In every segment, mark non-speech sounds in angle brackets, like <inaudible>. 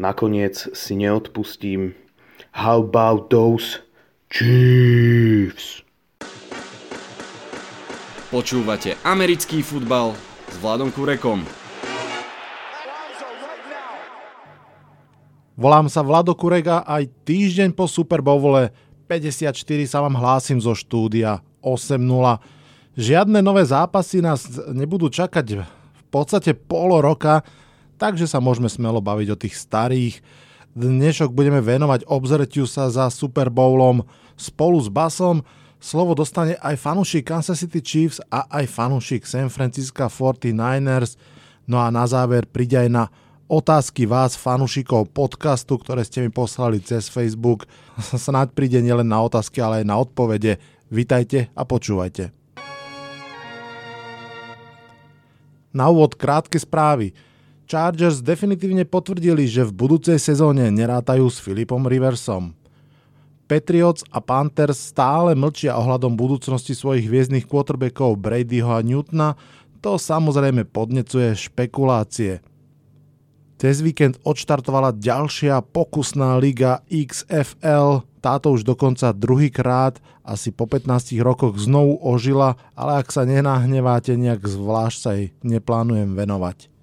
nakoniec si neodpustím How about those Chiefs? Počúvate americký futbal s Vladom Kurekom. Volám sa Vlado Kurega aj týždeň po Super Bowle 54 sa vám hlásim zo štúdia 8.0. Žiadne nové zápasy nás nebudú čakať v podstate pol roka, takže sa môžeme smelo baviť o tých starých. Dnešok budeme venovať obzretiu sa za Super Bowlom spolu s Basom. Slovo dostane aj fanúšik Kansas City Chiefs a aj fanúšik San Francisco 49ers. No a na záver príde aj na otázky vás, fanúšikov podcastu, ktoré ste mi poslali cez Facebook. <laughs> Snáď príde nielen na otázky, ale aj na odpovede. Vítajte a počúvajte. Na úvod krátke správy. Chargers definitívne potvrdili, že v budúcej sezóne nerátajú s Filipom Riversom. Patriots a Panthers stále mlčia ohľadom budúcnosti svojich hviezdnych quarterbackov Bradyho a Newtona, to samozrejme podnecuje špekulácie – cez víkend odštartovala ďalšia pokusná liga XFL, táto už dokonca druhýkrát, asi po 15 rokoch znovu ožila, ale ak sa nenahneváte, nejak zvlášť sa jej neplánujem venovať.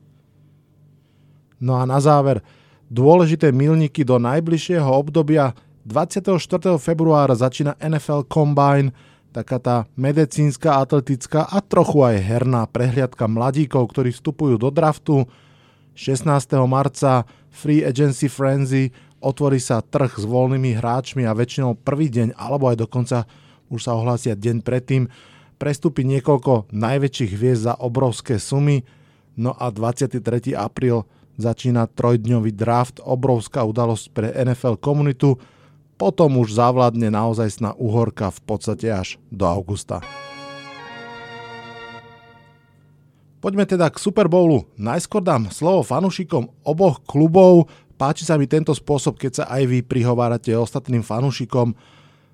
No a na záver, dôležité milníky do najbližšieho obdobia 24. februára začína NFL Combine, taká tá medicínska, atletická a trochu aj herná prehliadka mladíkov, ktorí vstupujú do draftu, 16. marca Free Agency Frenzy otvorí sa trh s voľnými hráčmi a väčšinou prvý deň, alebo aj dokonca už sa ohlásia deň predtým, prestúpi niekoľko najväčších hviezd za obrovské sumy, no a 23. apríl začína trojdňový draft, obrovská udalosť pre NFL komunitu, potom už zavládne naozaj sna uhorka v podstate až do augusta. Poďme teda k Super Bowlu. Najskôr dám slovo fanúšikom oboch klubov. Páči sa mi tento spôsob, keď sa aj vy prihovárate ostatným fanúšikom.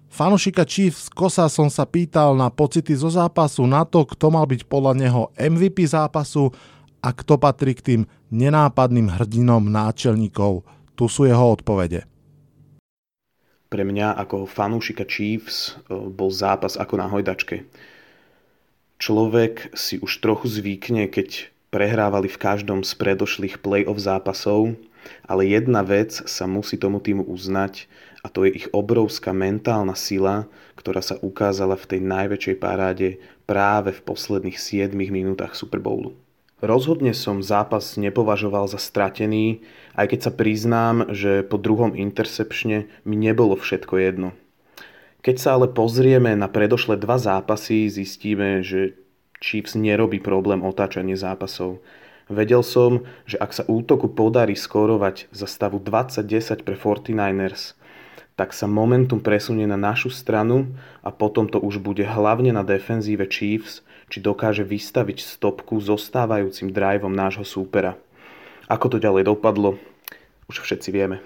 Fanúšika Chiefs Kosa som sa pýtal na pocity zo zápasu, na to, kto mal byť podľa neho MVP zápasu a kto patrí k tým nenápadným hrdinom náčelníkov. Tu sú jeho odpovede. Pre mňa ako fanúšika Chiefs eh, bol zápas ako na hojdačke človek si už trochu zvykne, keď prehrávali v každom z predošlých play-off zápasov, ale jedna vec sa musí tomu týmu uznať a to je ich obrovská mentálna sila, ktorá sa ukázala v tej najväčšej paráde práve v posledných 7 minútach Super Bowlu. Rozhodne som zápas nepovažoval za stratený, aj keď sa priznám, že po druhom intercepčne mi nebolo všetko jedno. Keď sa ale pozrieme na predošlé dva zápasy, zistíme, že Chiefs nerobí problém otáčanie zápasov. Vedel som, že ak sa útoku podarí skórovať za stavu 20-10 pre 49ers, tak sa momentum presunie na našu stranu a potom to už bude hlavne na defenzíve Chiefs, či dokáže vystaviť stopku zostávajúcim driveom nášho súpera. Ako to ďalej dopadlo, už všetci vieme.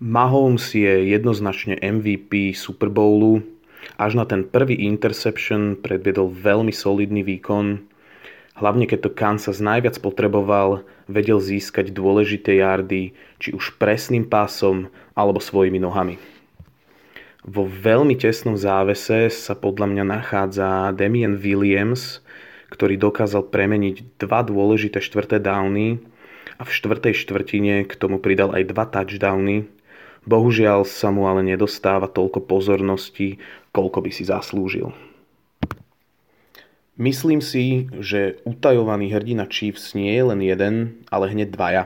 Mahomes je jednoznačne MVP Super Bowlu. Až na ten prvý interception predviedol veľmi solidný výkon. Hlavne keď to Kansas najviac potreboval, vedel získať dôležité jardy, či už presným pásom alebo svojimi nohami. Vo veľmi tesnom závese sa podľa mňa nachádza Damian Williams, ktorý dokázal premeniť dva dôležité štvrté downy a v štvrtej štvrtine k tomu pridal aj dva touchdowny, Bohužiaľ sa mu ale nedostáva toľko pozornosti, koľko by si zaslúžil. Myslím si, že utajovaný hrdina Chiefs nie je len jeden, ale hneď dvaja.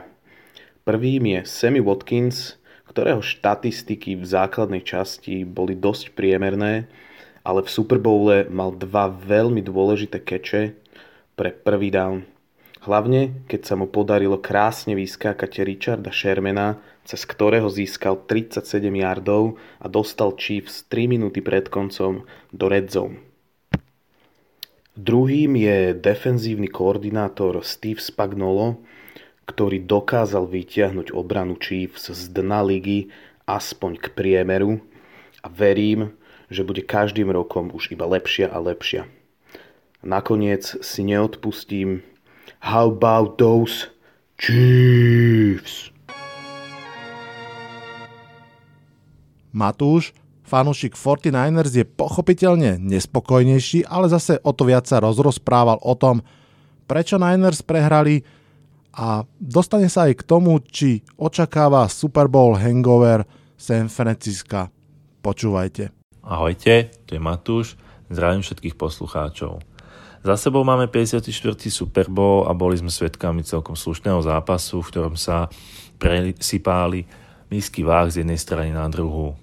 Prvým je Sammy Watkins, ktorého štatistiky v základnej časti boli dosť priemerné, ale v Super Bowle mal dva veľmi dôležité keče pre prvý down. Hlavne, keď sa mu podarilo krásne vyskákať Richarda Shermana cez ktorého získal 37 yardov a dostal Chiefs 3 minúty pred koncom do red zone. Druhým je defenzívny koordinátor Steve Spagnolo, ktorý dokázal vytiahnuť obranu Chiefs z dna ligy aspoň k priemeru a verím, že bude každým rokom už iba lepšia a lepšia. Nakoniec si neodpustím How about those Chiefs? Matúš, fanúšik 49ers je pochopiteľne nespokojnejší, ale zase o to viac sa rozrozprával o tom, prečo Niners prehrali, a dostane sa aj k tomu, či očakáva Super Bowl hangover San Francisca. Počúvajte. Ahojte, tu je Matúš, zdravím všetkých poslucháčov. Za sebou máme 54. Super Bowl a boli sme svetkami celkom slušného zápasu, v ktorom sa presypáli nízky váh z jednej strany na druhú.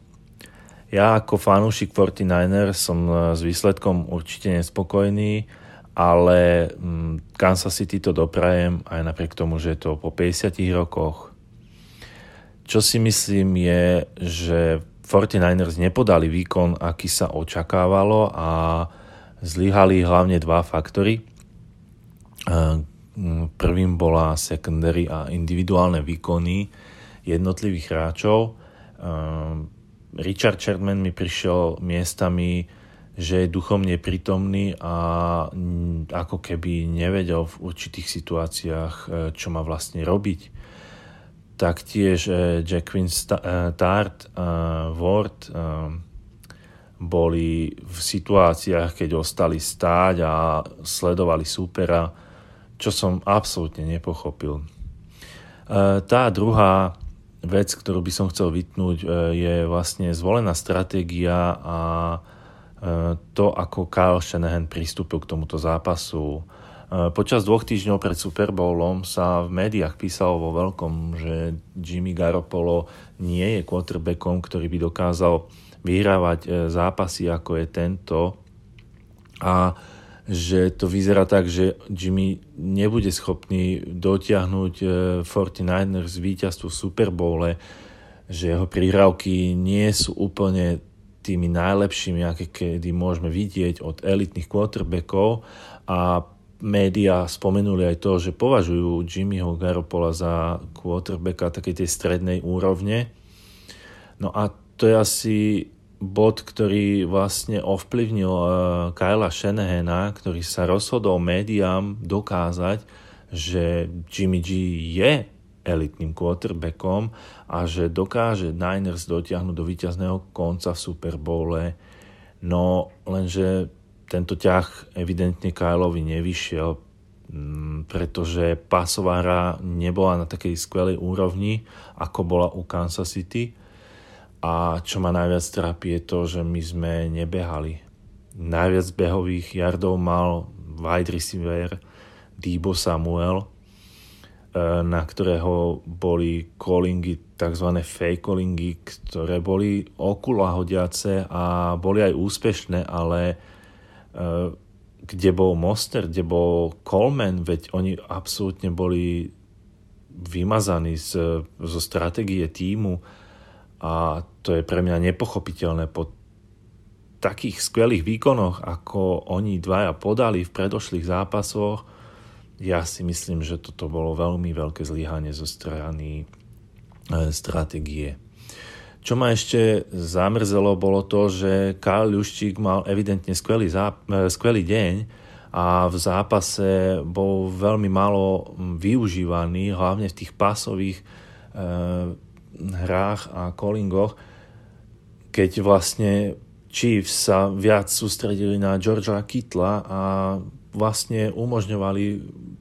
Ja ako fanúšik 49ers som s výsledkom určite nespokojný, ale mm, Kansas City to doprajem aj napriek tomu, že je to po 50 rokoch. Čo si myslím je, že 49ers nepodali výkon, aký sa očakávalo a zlyhali hlavne dva faktory. E, prvým bola secondary a individuálne výkony jednotlivých hráčov. Richard Chapman mi prišiel miestami, že je duchom neprítomný a ako keby nevedel v určitých situáciách, e, čo má vlastne robiť. Taktiež e, Jacqueline e, Tart a Ward boli v situáciách, keď ostali stáť a sledovali súpera, čo som absolútne nepochopil. Tá druhá vec, ktorú by som chcel vytnúť, e, je vlastne zvolená stratégia a e, to, ako Kyle Shanahan pristúpil k tomuto zápasu. E, počas dvoch týždňov pred Super Bowlom sa v médiách písalo vo veľkom, že Jimmy Garoppolo nie je quarterbackom, ktorý by dokázal vyhrávať zápasy ako je tento. A že to vyzerá tak, že Jimmy nebude schopný dotiahnuť 49ers e, víťazstvu v Super Bowle, že jeho prihrávky nie sú úplne tými najlepšími, aké kedy môžeme vidieť od elitných quarterbackov a média spomenuli aj to, že považujú Jimmyho Garopola za quarterbacka takej tej strednej úrovne. No a to je asi bod, ktorý vlastne ovplyvnil uh, Kyla Shanahana, ktorý sa rozhodol médiám dokázať, že Jimmy G je elitným quarterbackom a že dokáže Niners dotiahnuť do víťazného konca v Super Bowle. No lenže tento ťah evidentne Kylovi nevyšiel, mm, pretože pasová hra nebola na takej skvelej úrovni, ako bola u Kansas City a čo ma najviac trápi je to, že my sme nebehali. Najviac behových yardov mal wide receiver Debo Samuel, na ktorého boli callingy, tzv. fake callingy, ktoré boli okulahodiace a boli aj úspešné, ale e, kde bol Monster, kde bol Coleman, veď oni absolútne boli vymazaní z, zo stratégie týmu a to je pre mňa nepochopiteľné po takých skvelých výkonoch, ako oni dvaja podali v predošlých zápasoch. Ja si myslím, že toto bolo veľmi veľké zlyhanie zo strany e, stratégie. Čo ma ešte zamrzelo, bolo to, že Karl Juščík mal evidentne skvelý, záp- e, skvelý deň a v zápase bol veľmi málo využívaný, hlavne v tých pasových e, hrách a callingoch, keď vlastne Chiefs sa viac sústredili na Georgia Kittla a vlastne umožňovali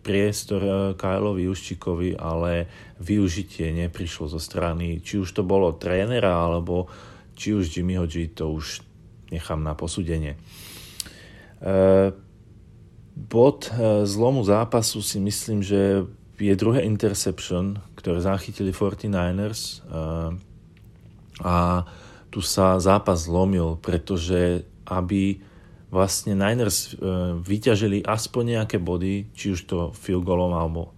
priestor eh, Kyleovi Juščíkovi, ale využitie neprišlo zo strany, či už to bolo trénera, alebo či už Jimmyho G, to už nechám na posúdenie. E, bod e, zlomu zápasu si myslím, že je druhé interception, ktoré zachytili 49ers a, a tu sa zápas zlomil, pretože aby vlastne Niners e, vyťažili aspoň nejaké body, či už to field goalom alebo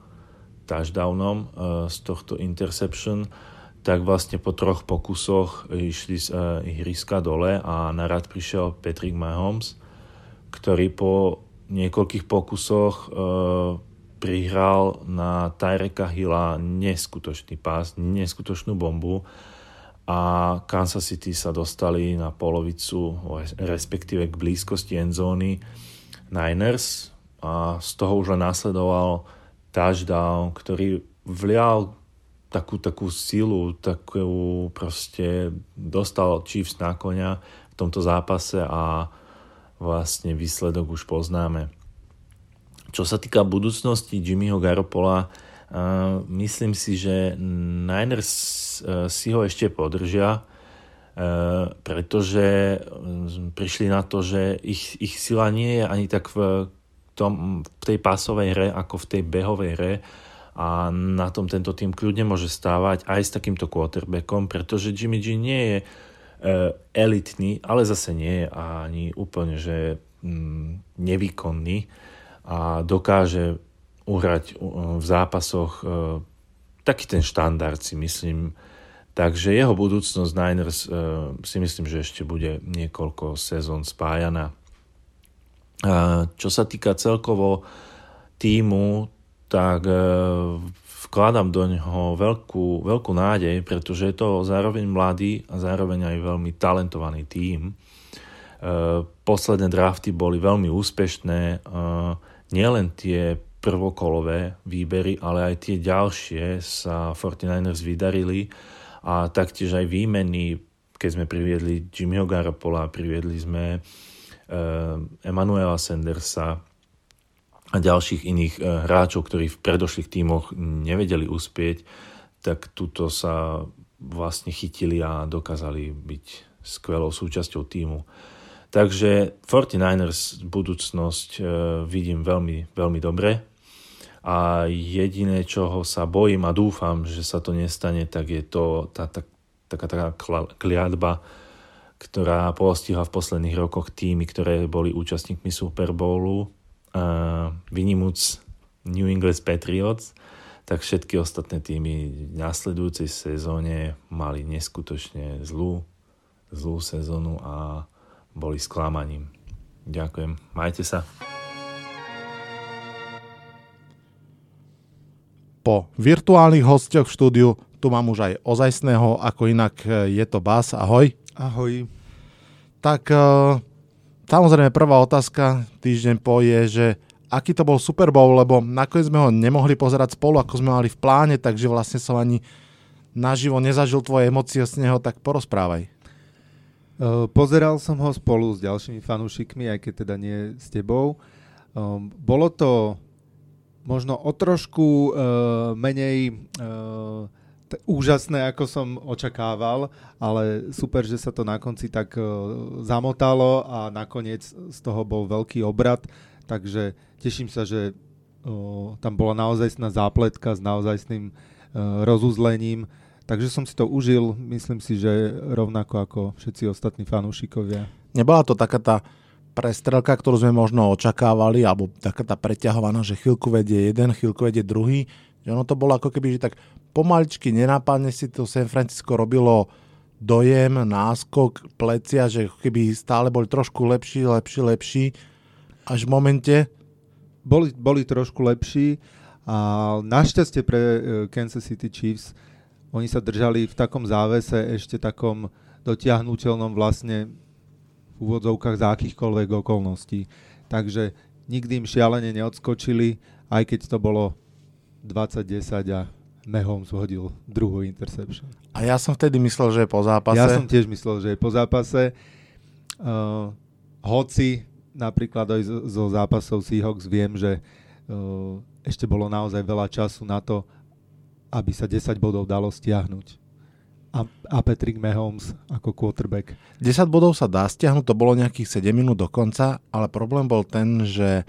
touchdownom e, z tohto interception, tak vlastne po troch pokusoch išli z e, ihriska dole a na rad prišiel Patrick Mahomes, ktorý po niekoľkých pokusoch prihral na Tyreka Hilla neskutočný pás, neskutočnú bombu a Kansas City sa dostali na polovicu, respektíve k blízkosti endzóny Niners a z toho už len následoval touchdown, ktorý vlial takú, takú silu, takú proste dostal Chiefs na konia v tomto zápase a vlastne výsledok už poznáme. Čo sa týka budúcnosti Jimmyho Garopola, myslím si, že Niners uh, si ho ešte podržia, uh, pretože prišli na to, že ich, ich sila nie je ani tak v, tom, v tej pásovej hre, ako v tej behovej hre. A na tom tento tým kľudne môže stávať aj s takýmto quarterbackom, pretože Jimmy G nie je uh, elitný, ale zase nie je ani úplne, že mm, nevýkonný a dokáže uhrať uh, v zápasoch uh, taký ten štandard si myslím. Takže jeho budúcnosť Niners uh, si myslím, že ešte bude niekoľko sezón spájana. Čo sa týka celkovo týmu, tak e, vkladám do neho veľkú, veľkú nádej, pretože je to zároveň mladý a zároveň aj veľmi talentovaný tím. E, posledné drafty boli veľmi úspešné, e, nielen tie prvokolové výbery, ale aj tie ďalšie sa 49ers vydarili a taktiež aj výmeny, keď sme priviedli Jimmyho Garapola, priviedli sme Emanuela Sandersa, a ďalších iných eh, hráčov, ktorí v predošlých tímoch nevedeli uspieť, tak tuto sa vlastne chytili a dokázali byť skvelou súčasťou týmu. Takže 49ers budúcnosť eh, vidím veľmi, veľmi dobre a jediné, čoho sa bojím a dúfam, že sa to nestane, tak je to tá, tá, taká taká kliatba, ktorá postihla v posledných rokoch týmy, ktoré boli účastníkmi Super Bowlu uh, vynimúc New England Patriots, tak všetky ostatné týmy v následujúcej sezóne mali neskutočne zlú, zlú sezónu a boli sklamaním. Ďakujem. Majte sa. Po virtuálnych hostiach v štúdiu tu mám už aj ozajstného, ako inak e, je to Bas. Ahoj. Ahoj. Tak uh, Samozrejme, prvá otázka týždeň po je, že aký to bol Super Bowl, lebo nakoniec sme ho nemohli pozerať spolu, ako sme mali v pláne, takže vlastne som ani naživo nezažil tvoje emócie z neho, tak porozprávaj. Pozeral som ho spolu s ďalšími fanúšikmi, aj keď teda nie s tebou. Bolo to možno o trošku uh, menej uh, t- úžasné, ako som očakával, ale super, že sa to na konci tak uh, zamotalo a nakoniec z toho bol veľký obrad, takže teším sa, že uh, tam bola naozajstná zápletka s naozajstným uh, rozuzlením, takže som si to užil, myslím si, že rovnako ako všetci ostatní fanúšikovia. Nebola to taká tá prestrelka, ktorú sme možno očakávali, alebo taká tá preťahovaná, že chvíľku vedie jeden, chvíľku vedie druhý, že ono to bolo ako keby, že tak pomaličky nenápadne si to San Francisco robilo dojem, náskok, plecia, že keby stále boli trošku lepší, lepší, lepší, až v momente... Boli, boli trošku lepší. A našťastie pre e, Kansas City Chiefs oni sa držali v takom závese ešte takom dotiahnutelnom vlastne úvodzovkách za akýchkoľvek okolností. Takže nikdy im šialene neodskočili, aj keď to bolo 20-10 a Mahomes hodil druhú interception. A ja som vtedy myslel, že je po zápase. Ja som tiež myslel, že je po zápase. Uh, hoci napríklad aj zo, zo zápasov Seahawks viem, že uh, ešte bolo naozaj veľa času na to, aby sa 10 bodov dalo stiahnuť. A, a Patrick Mahomes ako quarterback. 10 bodov sa dá stiahnuť, to bolo nejakých 7 minút do konca, ale problém bol ten, že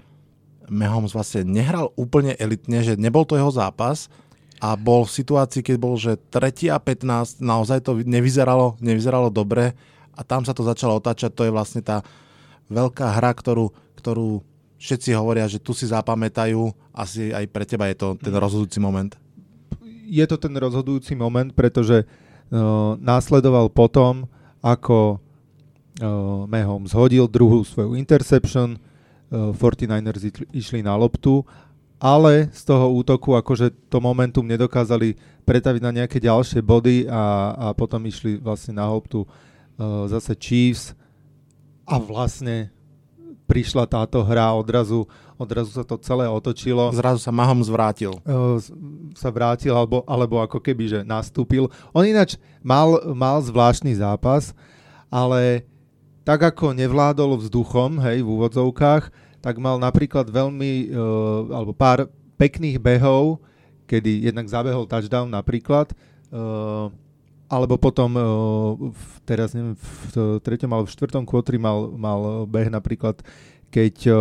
Mahomes vlastne nehral úplne elitne, že nebol to jeho zápas, a bol v situácii, keď bol, že 3 a 15, naozaj to nevyzeralo, nevyzeralo dobre a tam sa to začalo otáčať, to je vlastne tá veľká hra, ktorú, ktorú všetci hovoria, že tu si zapamätajú, asi aj pre teba je to ten rozhodujúci moment. Je to ten rozhodujúci moment, pretože uh, následoval potom, ako uh, Mehom zhodil druhú svoju interception, uh, 49ers išli na loptu ale z toho útoku akože to momentum nedokázali pretaviť na nejaké ďalšie body a, a potom išli vlastne na hoptu uh, zase Chiefs a vlastne prišla táto hra, odrazu, odrazu sa to celé otočilo. Zrazu sa Mahom zvrátil. Uh, sa vrátil, alebo, alebo ako keby, že nastúpil. On ináč mal, mal zvláštny zápas, ale tak ako nevládol vzduchom, hej, v úvodzovkách, tak mal napríklad veľmi, uh, alebo pár pekných behov, kedy jednak zabehol touchdown napríklad, uh, alebo potom v, teraz neviem, v treťom alebo v štvrtom kvotri mal, mal beh napríklad, keď uh,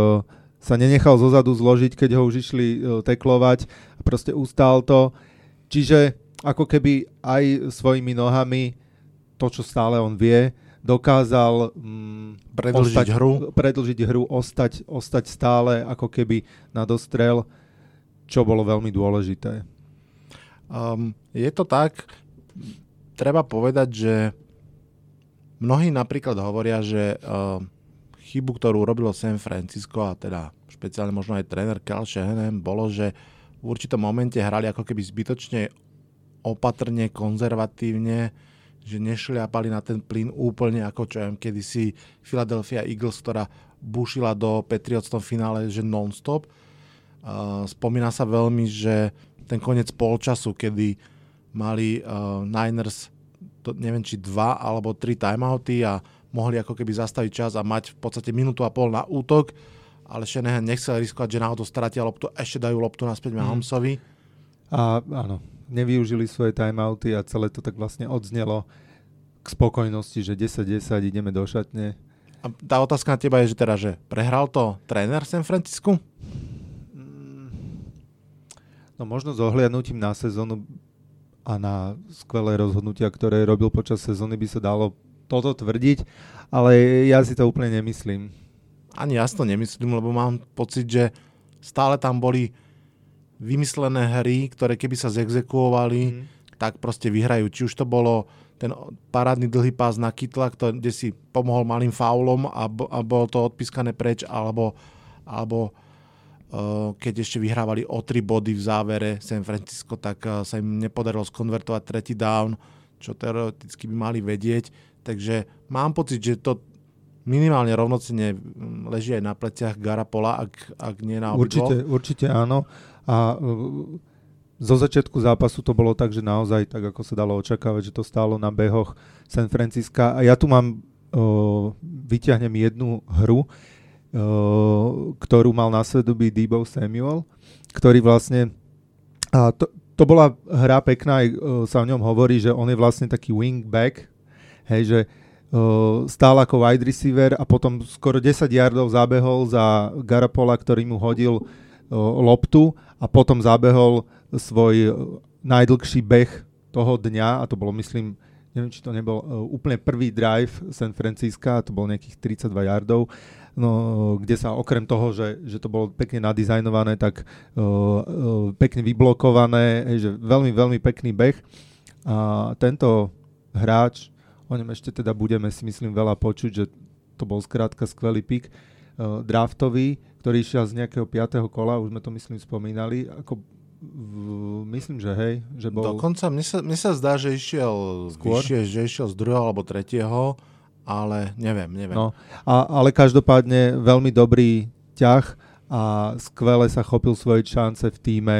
sa nenechal zozadu zložiť, keď ho už išli uh, teklovať a proste ustál to. Čiže ako keby aj svojimi nohami to, čo stále on vie, dokázal um, predlžiť ostať, hru, predlžiť hru ostať, ostať stále ako keby na dostrel, čo bolo veľmi dôležité. Um, je to tak, treba povedať, že mnohí napríklad hovoria, že uh, chybu, ktorú robilo San Francisco a teda špeciálne možno aj tréner Carl Shanahan, bolo, že v určitom momente hrali ako keby zbytočne opatrne, konzervatívne, že nešliapali na ten plyn úplne ako čo viem, kedysi Philadelphia Eagles, ktorá bušila do Patriots v tom finále, že non-stop. Uh, spomína sa veľmi, že ten koniec polčasu, kedy mali uh, Niners to, neviem či dva alebo tri timeouty a mohli ako keby zastaviť čas a mať v podstate minútu a pol na útok, ale Shanahan nechcel riskovať, že náhodou stratia loptu, ešte dajú loptu naspäť Mahomsovi. A áno, nevyužili svoje timeouty a celé to tak vlastne odznelo k spokojnosti, že 10-10 ideme do šatne. A tá otázka na teba je, že teda, že prehral to tréner San Francisco? No možno s ohliadnutím na sezónu a na skvelé rozhodnutia, ktoré robil počas sezóny, by sa dalo toto tvrdiť, ale ja si to úplne nemyslím. Ani ja si to nemyslím, lebo mám pocit, že stále tam boli vymyslené hry, ktoré keby sa zexekuovali, mm. tak proste vyhrajú. Či už to bolo ten parádny dlhý pás na Kytla, kde si pomohol malým faulom a, a bolo to odpískané preč, alebo, alebo keď ešte vyhrávali o 3 body v závere San Francisco, tak eh, sa im nepodarilo skonvertovať tretí down, čo teoreticky by mali vedieť. Takže mám pocit, že to minimálne rovnocene hm, leží aj na pleciach Garapola, ak, ak nie na obidvoch. Určite, určite áno. A eh, zo začiatku zápasu to bolo tak, že naozaj, tak ako sa dalo očakávať, že to stálo na behoch San Francisca. A ja tu mám, uh, vyťahnem jednu hru, Eh, ktorú mal na svedomí Debo Samuel, ktorý vlastne... A to, to bola hra pekná, aj eh, sa o ňom hovorí, že on je vlastne taký wingback, hej, že uh, stál ako wide receiver a potom skoro 10 yardov zabehol za Garapola, ktorý mu hodil loptu a potom zabehol svoj najdlhší beh toho dňa a to bolo myslím neviem, či to nebol úplne prvý drive San Francisca, to bolo nejakých 32 yardov no, kde sa okrem toho, že, že to bolo pekne nadizajnované, tak uh, uh, pekne vyblokované, že veľmi, veľmi pekný beh. A tento hráč, o ňom ešte teda budeme si myslím veľa počuť, že to bol skrátka skvelý pik uh, draftový, ktorý išiel z nejakého 5. kola, už sme to myslím spomínali, ako v, myslím, že hej, že bol... Dokonca mne sa, mne sa zdá, že išiel, Skôr? Vyššie, že išiel z druhého alebo tretieho ale neviem, neviem. No, a, ale každopádne veľmi dobrý ťah a skvele sa chopil svoje šance v týme.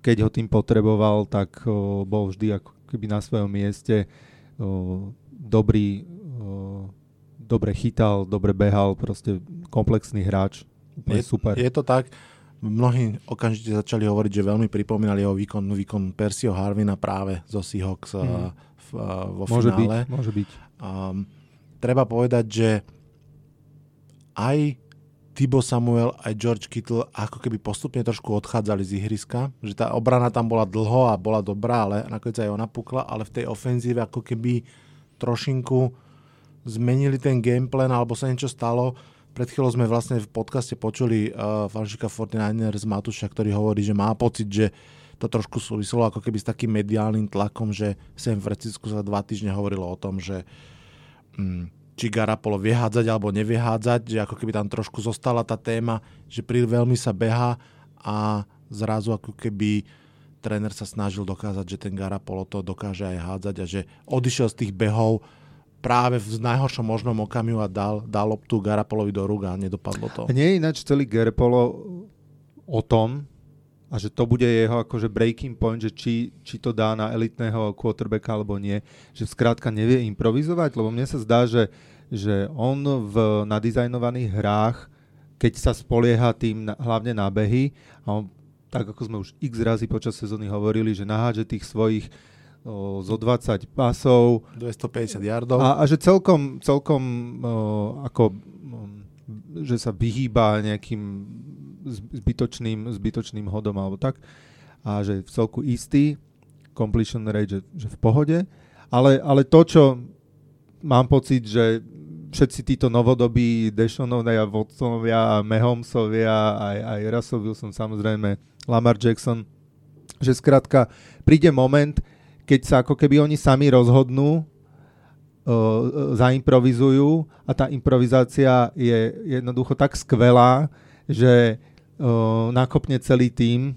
Keď ho tým potreboval, tak o, bol vždy ako keby na svojom mieste. O, dobrý, o, dobre chytal, dobre behal, proste komplexný hráč. Je, super. Je to tak. Mnohí okamžite začali hovoriť, že veľmi pripomínali jeho výkon, výkon Persio Harvina práve zo Seahawks mm. v, vo môže finále. Byť, môže byť. Um, treba povedať, že aj Tibo Samuel, aj George Kittle ako keby postupne trošku odchádzali z ihriska, že tá obrana tam bola dlho a bola dobrá, ale nakoniec aj ona pukla, ale v tej ofenzíve ako keby trošinku zmenili ten gameplan alebo sa niečo stalo. Pred chvíľou sme vlastne v podcaste počuli uh, fanšika 49 z Matuša, ktorý hovorí, že má pocit, že to trošku súviselo ako keby s takým mediálnym tlakom, že San Francisco sa dva týždne hovorilo o tom, že uh, či Garapolo vie alebo nevie hádzať, že ako keby tam trošku zostala tá téma, že pri veľmi sa beha a zrazu ako keby tréner sa snažil dokázať, že ten Garapolo to dokáže aj hádzať a že odišiel z tých behov práve v najhoršom možnom okamihu a dal, dal loptu Garapolovi do rúk a nedopadlo to. Nie je ináč celý Garapolo o tom, a že to bude jeho akože breaking point, že či, či to dá na elitného quarterbacka alebo nie, že skrátka nevie improvizovať, lebo mne sa zdá, že, že on v nadizajnovaných hrách, keď sa spolieha tým na, hlavne na behy, a on, tak ako sme už x razy počas sezóny hovorili, že naháže tých svojich o, zo 20 pasov. 250 yardov. A, a že celkom, celkom o, ako, o, že sa vyhýba nejakým zbytočným, zbytočným hodom alebo tak. A že v celku istý, completion rate, že, že v pohode, ale, ale to, čo mám pocit, že všetci títo novodobí Deshonovia, Watsonovia, Mahomesovia, aj, aj Russell Wilson, samozrejme Lamar Jackson, že skrátka príde moment, keď sa ako keby oni sami rozhodnú, uh, zaimprovizujú a tá improvizácia je jednoducho tak skvelá, že nakopne celý tým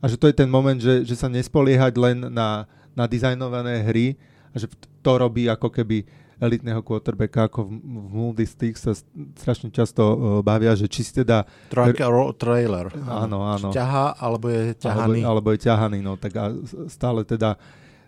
a že to je ten moment, že, že sa nespoliehať len na, na dizajnované hry a že to robí ako keby elitného quarterbacka, ako v, v Moody Sticks sa strašne často uh, bavia, že či si teda... Trojka ro- trailer. Áno, áno. Ťaha, alebo je ťahaný. Alebo, alebo je ťahaný, no tak a stále teda...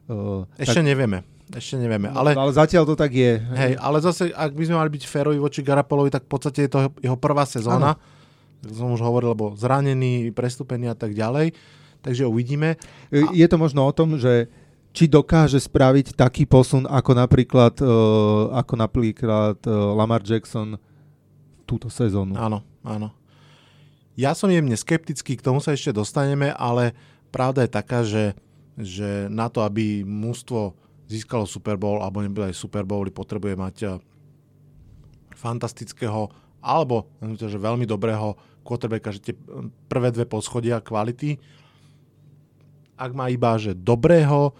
Uh, Ešte tak, nevieme. Ešte nevieme. Ale, ale zatiaľ to tak je. Hej, ale zase, ak by sme mali byť férovi voči Garapolovi, tak v podstate je to jeho prvá sezóna. Ano som už hovoril, lebo zranený, prestúpený a tak ďalej. Takže uvidíme. A... Je to možno o tom, že či dokáže spraviť taký posun ako napríklad, uh, ako napríklad uh, Lamar Jackson túto sezónu. Áno, áno. Ja som jemne skeptický, k tomu sa ešte dostaneme, ale pravda je taká, že, že na to, aby mústvo získalo Super Bowl alebo nebude aj Super Bowly, potrebuje mať fantastického alebo že veľmi dobrého quarterbacka, že tie prvé dve poschodia kvality. Ak má iba, že dobrého,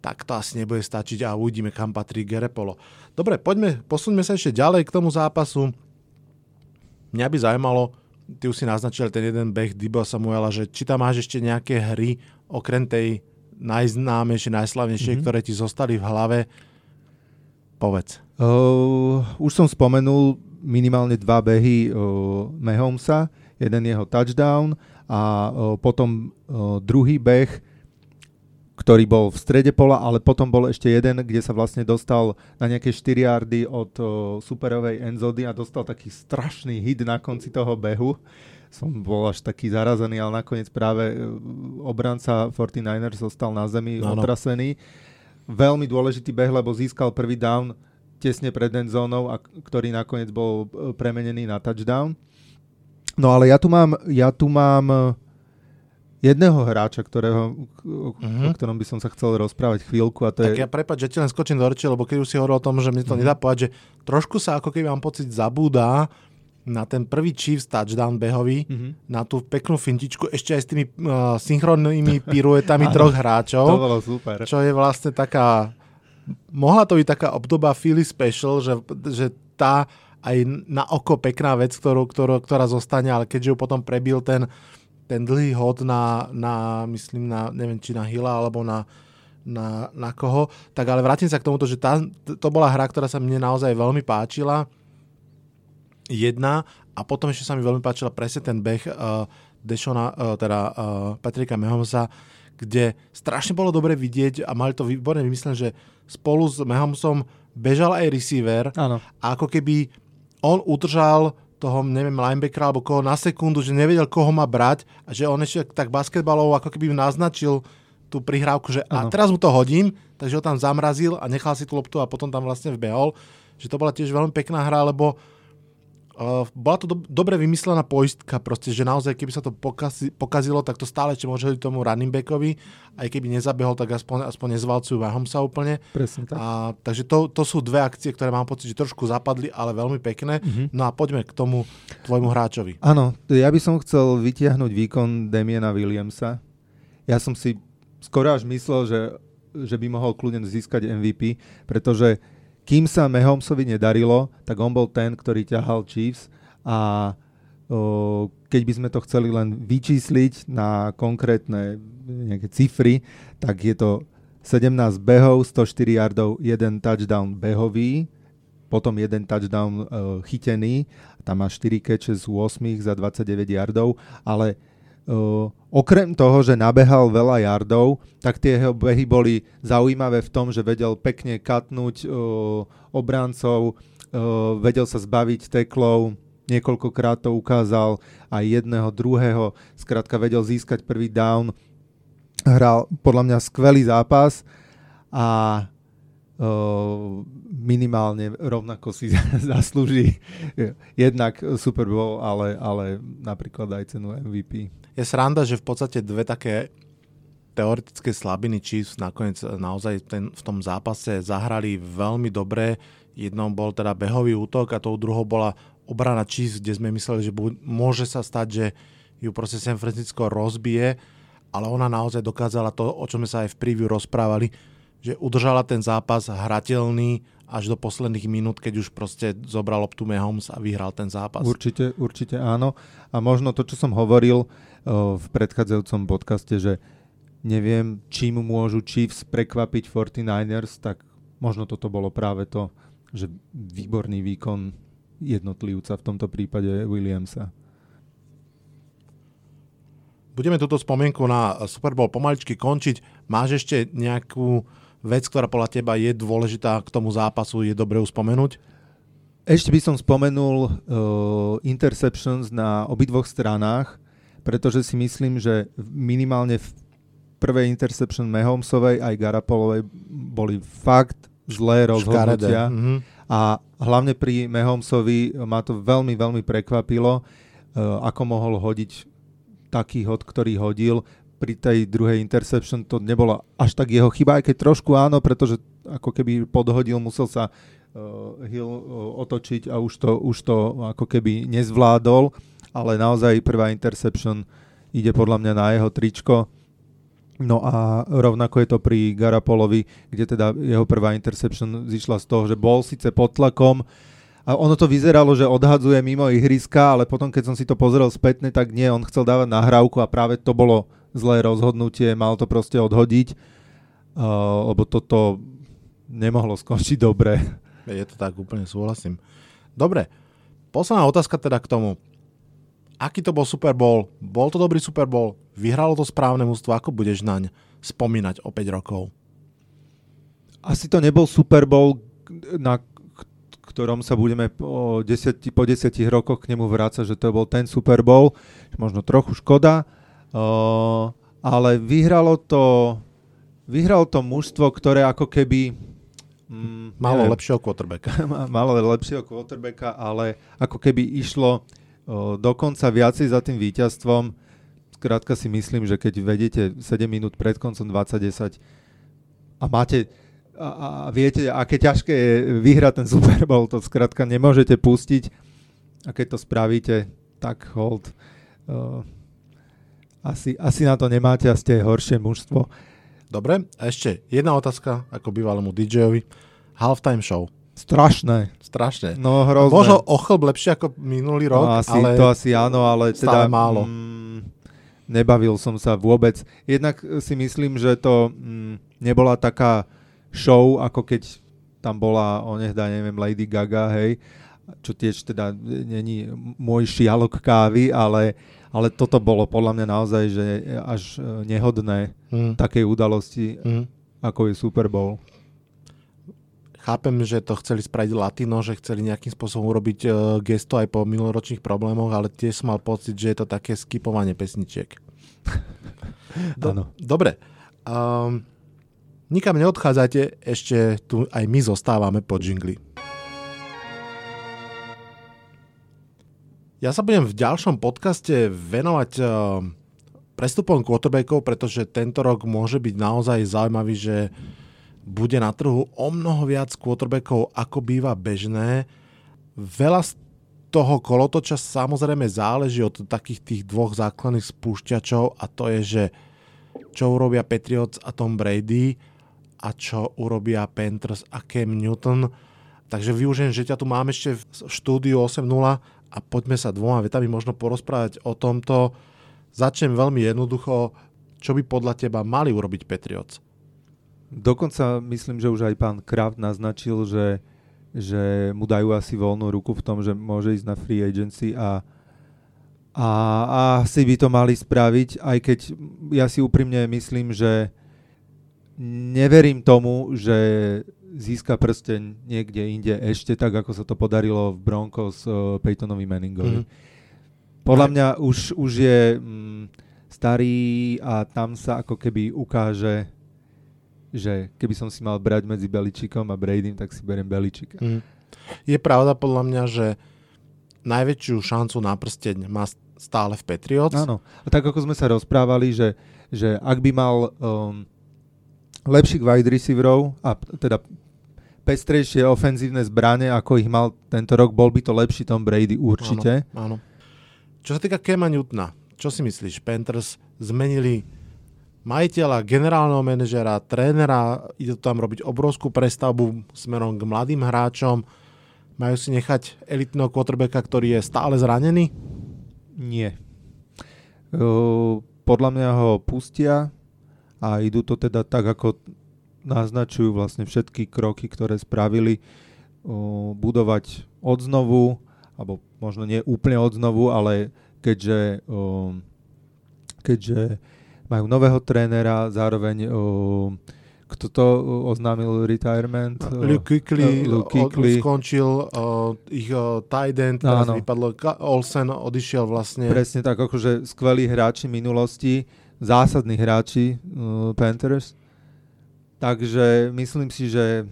tak to asi nebude stačiť a uvidíme, kam patrí Gerepolo. Dobre, poďme, posuňme sa ešte ďalej k tomu zápasu. Mňa by zaujímalo, ty už si naznačil ten jeden beh Dibo Samuela, že či tam máš ešte nejaké hry, okrem tej najznámejšie, najslavnejšie, mm-hmm. ktoré ti zostali v hlave. Povedz. Uh, už som spomenul minimálne dva behy Mahomesa, jeden jeho touchdown a potom uh, druhý beh, ktorý bol v strede pola, ale potom bol ešte jeden, kde sa vlastne dostal na nejaké 4 yardy od uh, superovej endzody a dostal taký strašný hit na konci toho behu. Som bol až taký zarazený, ale nakoniec práve obranca 49ers zostal na zemi ano. otrasený. Veľmi dôležitý beh, lebo získal prvý down tesne pred endzónou, a ktorý nakoniec bol e, premenený na touchdown. No ale ja tu mám, ja tu mám e, jedného hráča, ktorého, uh-huh. o ktorom by som sa chcel rozprávať chvíľku. A to tak je... ja prepáč, že ti len skočím do reči, lebo keď už si hovoril o tom, že mi to uh-huh. nedá povedať, že trošku sa ako keby mám pocit zabúda na ten prvý Chiefs touchdown behový, uh-huh. na tú peknú fintičku, ešte aj s tými uh, synchronnými <laughs> piruetami troch hráčov. To bolo super. Čo je vlastne taká mohla to byť taká obdoba Philly Special, že, že tá aj na oko pekná vec, ktorú, ktorú, ktorá zostane, ale keďže ju potom prebil ten, ten dlhý hod na, na, myslím, na, neviem, či na Hila, alebo na, na, na koho, tak ale vrátim sa k tomuto, že tá, to bola hra, ktorá sa mne naozaj veľmi páčila. Jedna a potom ešte sa mi veľmi páčila presne ten beh uh, Dešona, uh, teda uh, Patrika Mahomesa, kde strašne bolo dobre vidieť a mali to výborne vymyslené, že spolu s Mahomesom bežal aj receiver Áno. a ako keby on udržal toho, neviem, linebackera alebo koho na sekundu, že nevedel, koho má brať a že on ešte tak basketbalov ako keby naznačil tú prihrávku, že ano. a teraz mu to hodím, takže ho tam zamrazil a nechal si tú loptu a potom tam vlastne vbehol. Že to bola tiež veľmi pekná hra, lebo Uh, bola to do, dobre vymyslená poistka, proste, že naozaj keby sa to pokazi, pokazilo, tak to stále ešte môže tomu running backovi, aj keby nezabehol, tak aspoň, aspoň nezvalcujú Mahomesa úplne. Presne tak. A, takže to, to sú dve akcie, ktoré mám pocit, že trošku zapadli, ale veľmi pekné. Mm-hmm. No a poďme k tomu tvojmu hráčovi. Áno, ja by som chcel vytiahnuť výkon Damiena Williamsa. Ja som si skoro až myslel, že, že by mohol kľudne získať MVP, pretože kým sa Mahomesovi nedarilo, tak on bol ten, ktorý ťahal Chiefs a o, keď by sme to chceli len vyčísliť na konkrétne nejaké cifry, tak je to 17 behov, 104 yardov, 1 touchdown behový, potom jeden touchdown uh, chytený, tam má 4 catche z 8 za 29 yardov, ale okrem toho, že nabehal veľa yardov, tak tie jeho behy boli zaujímavé v tom, že vedel pekne katnúť uh, obrancov, uh, vedel sa zbaviť teklov, niekoľkokrát to ukázal aj jedného, druhého, skrátka vedel získať prvý down, hral podľa mňa skvelý zápas a minimálne rovnako si <laughs> zaslúži jednak Super Bowl, ale, ale napríklad aj cenu MVP. Je sranda, že v podstate dve také teoretické slabiny Chiefs nakoniec naozaj ten, v tom zápase zahrali veľmi dobre. Jednou bol teda behový útok a tou druhou bola obrana Chiefs, kde sme mysleli, že môže sa stať, že ju proste San Francisco rozbije, ale ona naozaj dokázala to, o čom sme sa aj v preview rozprávali, že udržala ten zápas hrateľný až do posledných minút, keď už proste zobral optu Mahomes a vyhral ten zápas. Určite, určite áno. A možno to, čo som hovoril v predchádzajúcom podcaste, že neviem, čím môžu Chiefs prekvapiť 49ers, tak možno toto bolo práve to, že výborný výkon jednotlivca, v tomto prípade Williamsa. Budeme túto spomienku na Super Bowl pomaličky končiť. Máš ešte nejakú vec, ktorá podľa teba je dôležitá k tomu zápasu, je dobre spomenúť? Ešte by som spomenul uh, interceptions na obidvoch stranách, pretože si myslím, že minimálne v prvej interception Mahomesovej aj Garapolovej boli fakt zlé rozhodnutia. Mm-hmm. A hlavne pri Mahomesovi ma to veľmi, veľmi prekvapilo, uh, ako mohol hodiť taký hod, ktorý hodil pri tej druhej interception to nebola až tak jeho chyba, aj keď trošku áno, pretože ako keby podhodil, musel sa uh, Hill uh, otočiť a už to, už to ako keby nezvládol, ale naozaj prvá interception ide podľa mňa na jeho tričko. No a rovnako je to pri Garapolovi, kde teda jeho prvá interception zišla z toho, že bol síce pod tlakom, a ono to vyzeralo, že odhadzuje mimo ihriska, ale potom, keď som si to pozrel spätne, tak nie, on chcel dávať nahrávku a práve to bolo zlé rozhodnutie, mal to proste odhodiť, uh, lebo toto nemohlo skončiť dobre. Je to tak, úplne súhlasím. Dobre, posledná otázka teda k tomu. Aký to bol Super Bowl? Bol to dobrý Super Bowl? Vyhralo to správne mústvo? Ako budeš naň spomínať o 5 rokov? Asi to nebol Super Bowl, na ktorom sa budeme po 10, po 10 rokoch k nemu vrácať, že to bol ten Super Bowl. Možno trochu škoda, Uh, ale vyhralo to, vyhralo to mužstvo, ktoré ako keby... Mm, malo neviem, lepšieho quarterbacka. <laughs> malo lepšieho quarterbacka, ale ako keby išlo dokonca viacej za tým víťazstvom. Skrátka si myslím, že keď vedete 7 minút pred koncom 2010 a máte a, a viete, aké ťažké je vyhrať ten Super Bowl, to skrátka nemôžete pustiť a keď to spravíte, tak hold. Uh, asi, asi na to nemáte a ste horšie mužstvo. Dobre, a ešte jedna otázka ako bývalému DJ-ovi. Halftime show. Strašné. Strašné. No hrozné. Možno o chlb lepšie ako minulý rok, no, asi, ale to asi áno, ale teda málo. Mm, nebavil som sa vôbec. Jednak si myslím, že to mm, nebola taká show, ako keď tam bola onehda, neviem, Lady Gaga, hej, čo tiež teda není môj šialok kávy, ale ale toto bolo podľa mňa naozaj že až e, nehodné mm. takej udalosti, mm. ako je Super Bowl. Chápem, že to chceli spraviť latino, že chceli nejakým spôsobom urobiť uh, gesto aj po minuloročných problémoch, ale tiež som mal pocit, že je to také skipovanie pesničiek. Do, dobre. Um, nikam neodchádzajte, ešte tu aj my zostávame po džingli. Ja sa budem v ďalšom podcaste venovať uh, prestupom quarterbackov, pretože tento rok môže byť naozaj zaujímavý, že bude na trhu o mnoho viac quarterbackov, ako býva bežné. Veľa z toho kolotoča samozrejme záleží od takých tých dvoch základných spúšťačov a to je, že čo urobia Patriots a Tom Brady a čo urobia Panthers a Cam Newton. Takže využijem, že ťa tu mám ešte v štúdiu 8.0 a poďme sa dvoma vetami možno porozprávať o tomto. Začnem veľmi jednoducho, čo by podľa teba mali urobiť Patriots? Dokonca myslím, že už aj pán Kraft naznačil, že, že mu dajú asi voľnú ruku v tom, že môže ísť na free agency a, a, a asi by to mali spraviť, aj keď ja si úprimne myslím, že neverím tomu, že získa prsteň niekde inde ešte tak, ako sa to podarilo v Broncos uh, Peytonovi Manningovi. Mm. Podľa mňa už, už je mm, starý a tam sa ako keby ukáže že keby som si mal brať medzi Beličikom a Bradym, tak si beriem Beličika. Mm. Je pravda podľa mňa, že najväčšiu šancu na prsteň má stále v Patriots. Áno. A tak ako sme sa rozprávali, že, že ak by mal um, lepších wide receiverov a teda pestrejšie ofenzívne zbranie, ako ich mal tento rok, bol by to lepší Tom Brady určite. Áno, áno. Čo sa týka Kema Newtona, čo si myslíš? Panthers zmenili majiteľa, generálneho manažera, trénera, ide tam robiť obrovskú prestavbu smerom k mladým hráčom. Majú si nechať elitného quarterbacka, ktorý je stále zranený? Nie. Podľa mňa ho pustia a idú to teda tak, ako naznačujú vlastne všetky kroky, ktoré spravili, budovať odznovu, alebo možno nie úplne odznovu, ale keďže, keďže majú nového trénera, zároveň uh, kto to oznámil retirement? Luke Kuechly, uh, Luke Kuechly. skončil, uh, ich uh, tight end, teraz no, vypadlo, Olsen odišiel vlastne. Presne tak, akože skvelí hráči minulosti, zásadní hráči uh, Panthers. Takže myslím si, že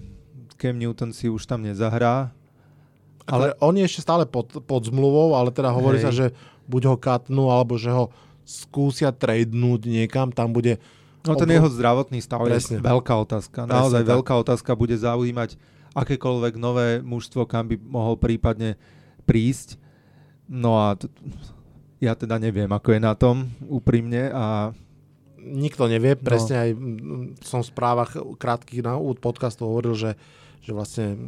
Cam Newton si už tam nezahrá. Ale on je ešte stále pod, pod zmluvou, ale teda hovorí Hej. sa, že buď ho katnú, alebo že ho skúsia tradenúť niekam, tam bude... No ten jeho zdravotný stav Presne. je veľká otázka. Presne Naozaj tak. veľká otázka bude zaujímať akékoľvek nové mužstvo, kam by mohol prípadne prísť. No a t- ja teda neviem, ako je na tom úprimne a nikto nevie, no. presne no. aj som v správach krátkých na úvod podcastu hovoril, že, že vlastne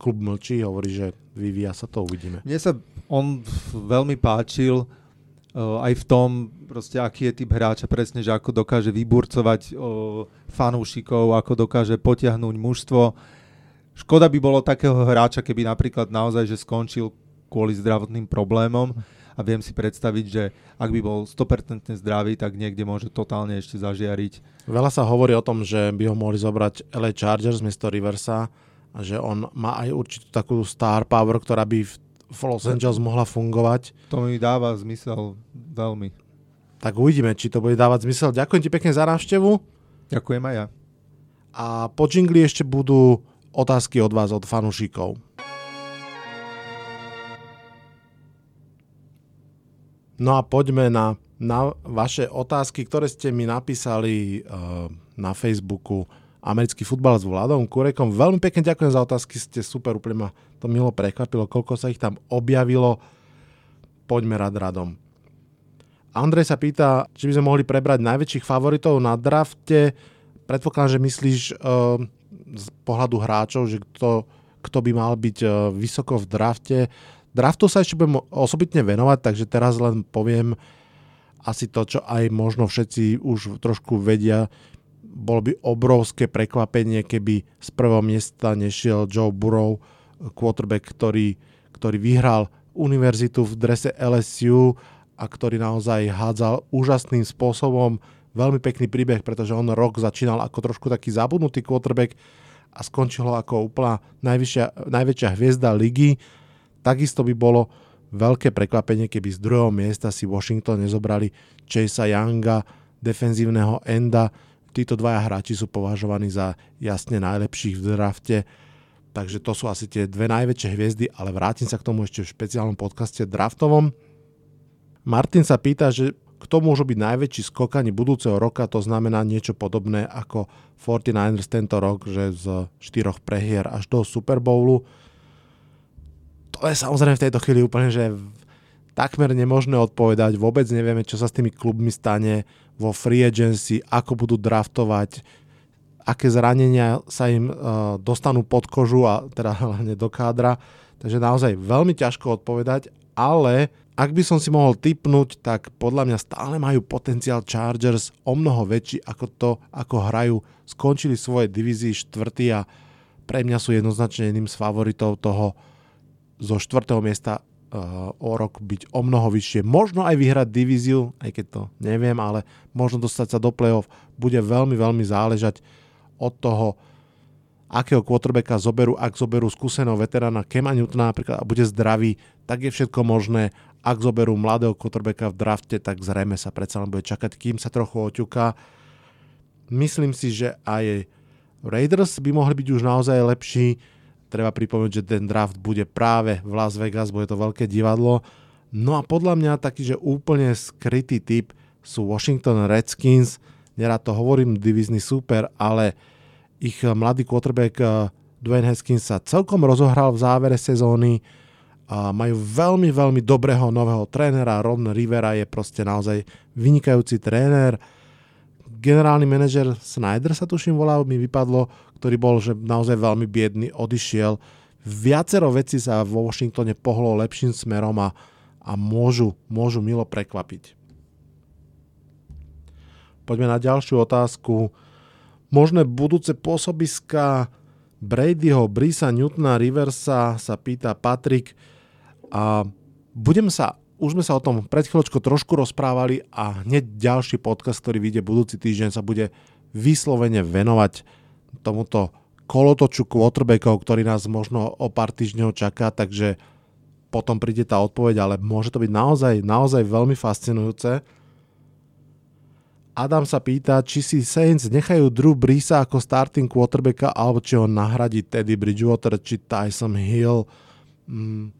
klub mlčí, hovorí, že vyvíja sa to, uvidíme. Mne sa on veľmi páčil, aj v tom, proste, aký je typ hráča, presne, že ako dokáže vyburcovať uh, fanúšikov, ako dokáže potiahnuť mužstvo. Škoda by bolo takého hráča, keby napríklad naozaj, že skončil kvôli zdravotným problémom a viem si predstaviť, že ak by bol 100% zdravý, tak niekde môže totálne ešte zažiariť. Veľa sa hovorí o tom, že by ho mohli zobrať LA Chargers miesto Riversa a že on má aj určitú takú star power, ktorá by v v Los Angeles mohla fungovať. To mi dáva zmysel veľmi. Tak uvidíme, či to bude dávať zmysel. Ďakujem ti pekne za návštevu. Ďakujem aj ja. A po džingli ešte budú otázky od vás, od fanúšikov. No a poďme na, na vaše otázky, ktoré ste mi napísali uh, na Facebooku americký futbal s Vladom Kurekom. Veľmi pekne ďakujem za otázky, ste super, úplne ma to milo prekvapilo, koľko sa ich tam objavilo. Poďme rad radom. Andrej sa pýta, či by sme mohli prebrať najväčších favoritov na drafte. Predpokladám, že myslíš uh, z pohľadu hráčov, že kto, kto by mal byť uh, vysoko v drafte. Draftu sa ešte budem osobitne venovať, takže teraz len poviem asi to, čo aj možno všetci už trošku vedia, bolo by obrovské prekvapenie, keby z prvého miesta nešiel Joe Burrow, quarterback, ktorý, ktorý vyhral univerzitu v drese LSU a ktorý naozaj hádzal úžasným spôsobom. Veľmi pekný príbeh, pretože on rok začínal ako trošku taký zabudnutý quarterback a skončil ho ako úplná najvyššia, najväčšia hviezda ligy. Takisto by bolo veľké prekvapenie, keby z druhého miesta si Washington nezobrali Chasea Younga, defenzívneho enda, Títo dvaja hráči sú považovaní za jasne najlepších v drafte, takže to sú asi tie dve najväčšie hviezdy, ale vrátim sa k tomu ešte v špeciálnom podcaste draftovom. Martin sa pýta, že kto môžu byť najväčší skokani budúceho roka, to znamená niečo podobné ako 49ers tento rok, že z štyroch prehier až do Super Bowlu. To je samozrejme v tejto chvíli úplne, že takmer nemožné odpovedať, vôbec nevieme, čo sa s tými klubmi stane vo free agency, ako budú draftovať, aké zranenia sa im uh, dostanú pod kožu a teda <laughs> hlavne do kádra. Takže naozaj veľmi ťažko odpovedať, ale ak by som si mohol typnúť, tak podľa mňa stále majú potenciál Chargers o mnoho väčší ako to, ako hrajú. Skončili svoje divízii štvrtý a pre mňa sú jednoznačne jedným z favoritov toho zo štvrtého miesta o rok byť o mnoho vyššie. Možno aj vyhrať divíziu, aj keď to neviem, ale možno dostať sa do play-off bude veľmi, veľmi záležať od toho, akého quarterbacka zoberú, ak zoberú skúseného veterána Kema Newtona napríklad a bude zdravý, tak je všetko možné. Ak zoberú mladého quarterbacka v drafte, tak zrejme sa predsa len bude čakať, kým sa trochu oťuká. Myslím si, že aj Raiders by mohli byť už naozaj lepší. Treba pripomenúť, že ten draft bude práve v Las Vegas, bude to veľké divadlo. No a podľa mňa taký, že úplne skrytý typ sú Washington Redskins. Nerad to hovorím, divizný super, ale ich mladý quarterback eh, Dwayne Haskins sa celkom rozohral v závere sezóny. Majú veľmi, veľmi dobrého nového trénera. Ron Rivera je proste naozaj vynikajúci tréner. Generálny manažer Snyder sa tuším volal, mi vypadlo, ktorý bol že naozaj veľmi biedný, odišiel. Viacero vecí sa vo Washingtone pohlo lepším smerom a, a môžu, môžu milo prekvapiť. Poďme na ďalšiu otázku možné budúce pôsobiska Bradyho, Brisa, Newtona, Riversa sa pýta Patrik a budem sa, už sme sa o tom pred chvíľočkou trošku rozprávali a hneď ďalší podcast, ktorý vyjde budúci týždeň sa bude vyslovene venovať tomuto kolotoču quarterbackov, ktorý nás možno o pár týždňov čaká, takže potom príde tá odpoveď, ale môže to byť naozaj, naozaj veľmi fascinujúce. Adam sa pýta, či si Saints nechajú Drew Breesa ako starting quarterbacka, alebo či ho nahradí Teddy Bridgewater, či Tyson Hill. Mm,